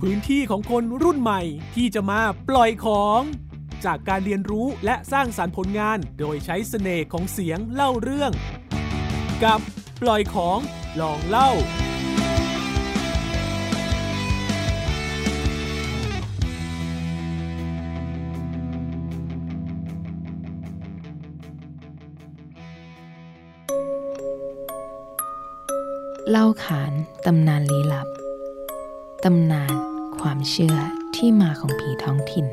พื้นที่ของคนรุ่นใหม่ที่จะมาปล่อยของ จากการเรียนรู้และสร้างสารรค์ผลงาน โดยใช้เสน่ห์ของเสียงเล่าเรื่อง กับปล่อยของลองเล่าเล่าขานตำนานลี้ลับ ตำนาน ความเชื่อที่มาของผีท้องถิ่น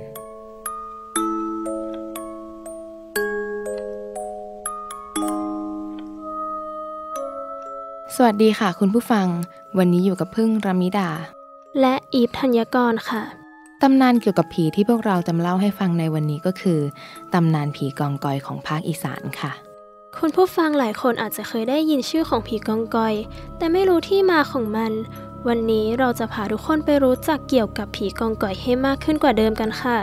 สวัสดีค่ะคุณผู้ฟัง วันนี้อยู่กับพึ่งรามิดา และอีฟธัญกรค่ะ ตำนานเกี่ยวกับผีที่พวกเราจะมาเล่าให้ฟังในวันนี้ก็คือ ตำนานผีกองกอยของภาคอีสานค่ะคุณผู้ฟังหลายคนอาจจะเคยได้ยินชื่อของผีกองกอย แต่ไม่รู้ที่มาของมัน วันนี้เราจะพาทุกคนไปรู้จักเกี่ยวกับผีกองกอยให้มากขึ้นกว่าเดิมกันค่ะ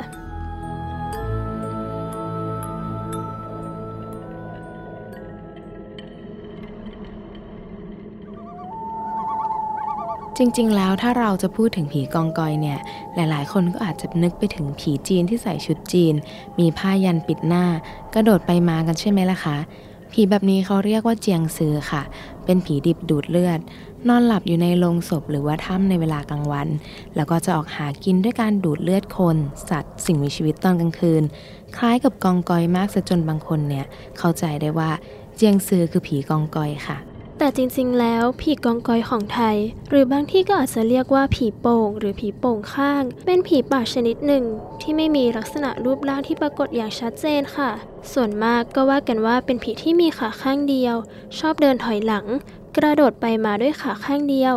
จริงๆ แล้วถ้าเราจะพูดถึงผีกองกอยเนี่ย หลายๆ คนก็อาจจะนึกไปถึงผีจีนที่ใส่ชุดจีน มีผ้ายันปิดหน้า กระโดดไปมากันใช่ไหมล่ะคะ ผีแบบนี้เขาเรียกว่าเจียงซือค่ะ เป็นผีดิบดูดเลือด นอนหลับอยู่ในโรงศพหรือว่าถ้ำในเวลากลางวัน แล้วก็จะออกหากินด้วยการดูดเลือดคน สัตว์ สิ่งมีชีวิตตอนกลางคืน คล้ายกับกองกอยมากซะจนบางคนเนี่ยเข้าใจได้ว่าเจียงซือคือผีกองกอยค่ะ แต่จริงๆ แล้วผีกองกอยของไทย หรือบางที่ก็อาจจะเรียกว่าผีโป่งหรือผีโป่งข้าง เป็นผีป่าชนิดหนึ่ง ที่ไม่มีลักษณะรูปร่างที่ปรากฏอย่างชัดเจนค่ะ ส่วนมากก็ว่ากันว่าเป็นผีที่มีขาข้างเดียว ชอบเดินถอยหลัง กระโดดไปมาด้วยขาข้างเดียว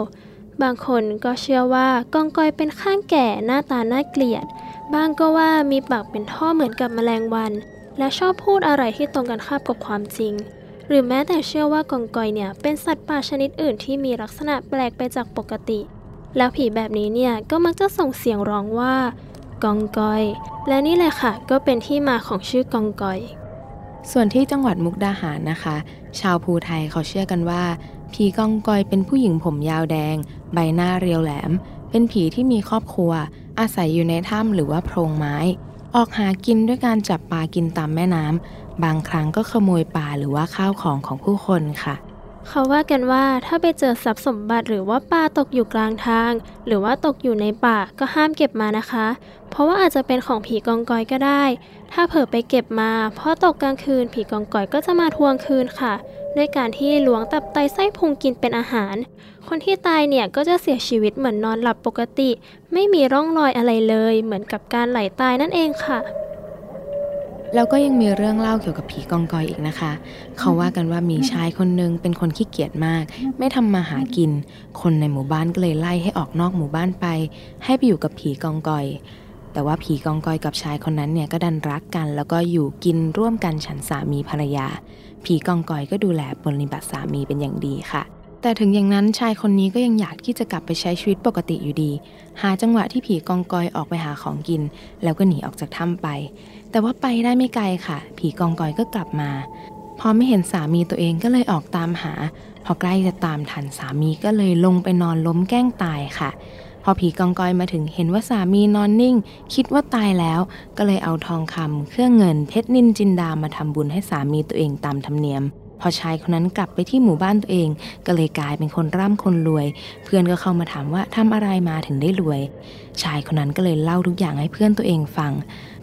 บางคนก็เชื่อว่ากองกอยเป็นข้างแก่หน้าตาน่าเกลียด บางก็ว่ามีปากเป็นท่อเหมือนกับแมลงวัน และชอบพูดอะไรที่ตรงกันข้ามกับความจริง หรือแม้แต่เชื่อว่ากองกอยเนี่ยเป็นสัตว์ป่าชนิดอื่นที่มีลักษณะแปลกไปจากปกติ แล้วผีแบบนี้เนี่ยก็มักจะส่งเสียงร้องว่ากองกอย และนี่แหละค่ะก็เป็นที่มาของชื่อกองกอย ส่วนที่จังหวัดมุกดาหารนะคะ ชาวภูไทยเขาเชื่อกันว่า ผีกองกอยเป็นผู้หญิงผมยาวแดง ใบหน้าเรียวแหลม เป็นผีที่มีครอบครัว อาศัยอยู่ในถ้ำหรือว่าโพรงไม้ ออกหากินด้วยการจับปลากินตามแม่น้ำบางครั้งก็ขโมยปลาหรือว่าข้าวของของผู้คนค่ะ เขาว่ากันว่าถ้าไปเจอทรัพย์สมบัติหรือว่าปลาตกอยู่กลางทาง หรือว่าตกอยู่ในป่าก็ห้ามเก็บมานะคะ เพราะว่าอาจจะเป็นของผีกองกอยก็ได้ ถ้าเผลอไปเก็บมาพอตกกลางคืนผีกองกอยก็จะมาทวงคืนค่ะ ด้วยการที่ล้วงตับไตไส้พุงกินเป็นอาหาร คนที่ตายเนี่ยก็จะเสียชีวิตเหมือนนอนหลับปกติ ไม่มีร่องรอยอะไรเลย เหมือนกับการไหลตายนั่นเองค่ะ แล้วก็ยังมีเรื่องเล่าเกี่ยวกับผีกองกอยอีกนะคะ เขาว่ากันว่ามีชายคนหนึงเป็นคนขี้เกียจมาก ไม่ทำมาหากิน คนในหมู่บ้านก็เลยไล่ให้ออกนอกหมู่บ้านไป ให้ไปอยู่กับผีกองกอย แต่ว่าผีกองกอยกับชายคนนั้นเนี่ยก็ดันรักกัน แล้วก็อยู่กินร่วมกันฉันสามีภรรยา ผีกองกอยก็ดูแลปฏิบัติสามีเป็นอย่างดีค่ะ แต่ถึงอย่างนั้นชายคนนี้ก็ยังอยากที่จะกลับไปใช้ชีวิตปกติอยู่ดี หาจังหวะที่ผีกองกอยออกไปหาของกิน แล้วก็หนีออกจากถ้ำไป แต่ว่าไปได้ไม่ไกลค่ะ ผีกองกอยก็กลับมา พอไม่เห็นสามีตัวเองก็เลยออกตามหา พอใกล้จะตามทันสามีก็เลยลงไปนอนล้มแกล้งตายค่ะ พอผีกองกอยมาถึงเห็นว่าสามีนอนนิ่ง คิดว่าตายแล้ว ก็เลยเอาทองคำเครื่องเงินเพชรนินจินดามาทำบุญให้สามีตัวเองตามธรรมเนียม พอชายคนนั้นกลับไปที่หมู่บ้านตัวเอง ก็เลยกลายเป็นคนร่ำคนรวย เพื่อนก็เข้ามาถามว่าทำอะไรมาถึงได้รวย ชายคนนั้นก็เลยเล่าทุกอย่างให้เพื่อนตัวเองฟัง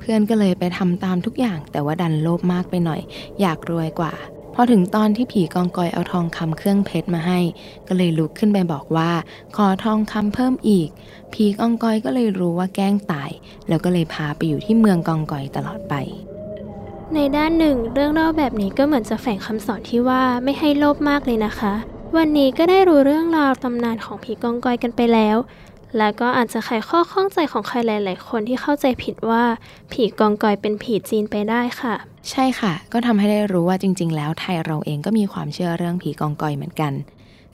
เพื่อนก็เลยไปทำตามทุกอย่าง แต่ว่าดันโลภมากไปหน่อย อยากรวยกว่าพอถึงตอนที่ผีกองกอยเอาทองคำเครื่องเพชรมาให้ ก็เลยลุกขึ้นไปบอกว่า ขอทองคำเพิ่มอีก ผีกองกอยก็เลยรู้ว่าแกล้งตาย แล้วก็เลยพาไปอยู่ที่เมืองกองกอยตลอดไป ในด้านหนึ่ง เรื่องเล่าแบบนี้ก็เหมือนจะแฝงคำสอนที่ว่าไม่ให้โลภมากเลยนะคะ วันนี้ก็ได้รู้เรื่องราวตำนานของผีกองกอยกันไปแล้ว และก็อาจจะไขข้อข้องใจของใครหลาย ๆ คนที่เข้าใจผิดว่าผีกองกอยเป็นผีจีนไปได้ค่ะ ใช่ค่ะ ก็ทำให้ได้รู้ว่าจริง ๆ แล้วไทยเราเองก็มีความเชื่อเรื่องผีกองกอยเหมือนกัน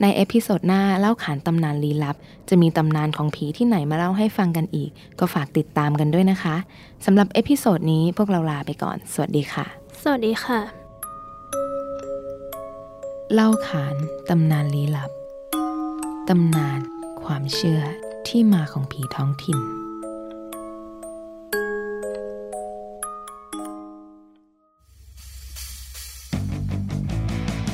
ใน episode หน้าเล่าขานตำนานลี้ลับ จะมีตำนานของผีที่ไหนมาเล่าให้ฟังกันอีก ก็ฝากติดตามกันด้วยนะคะสำหรับ episode นี้พวกเราลาไปก่อน สวัสดีค่ะ สวัสดีค่ะ เล่าขานตำนานลี้ลับ ตำนานความเชื่อที่มาของผีท้องถิ่น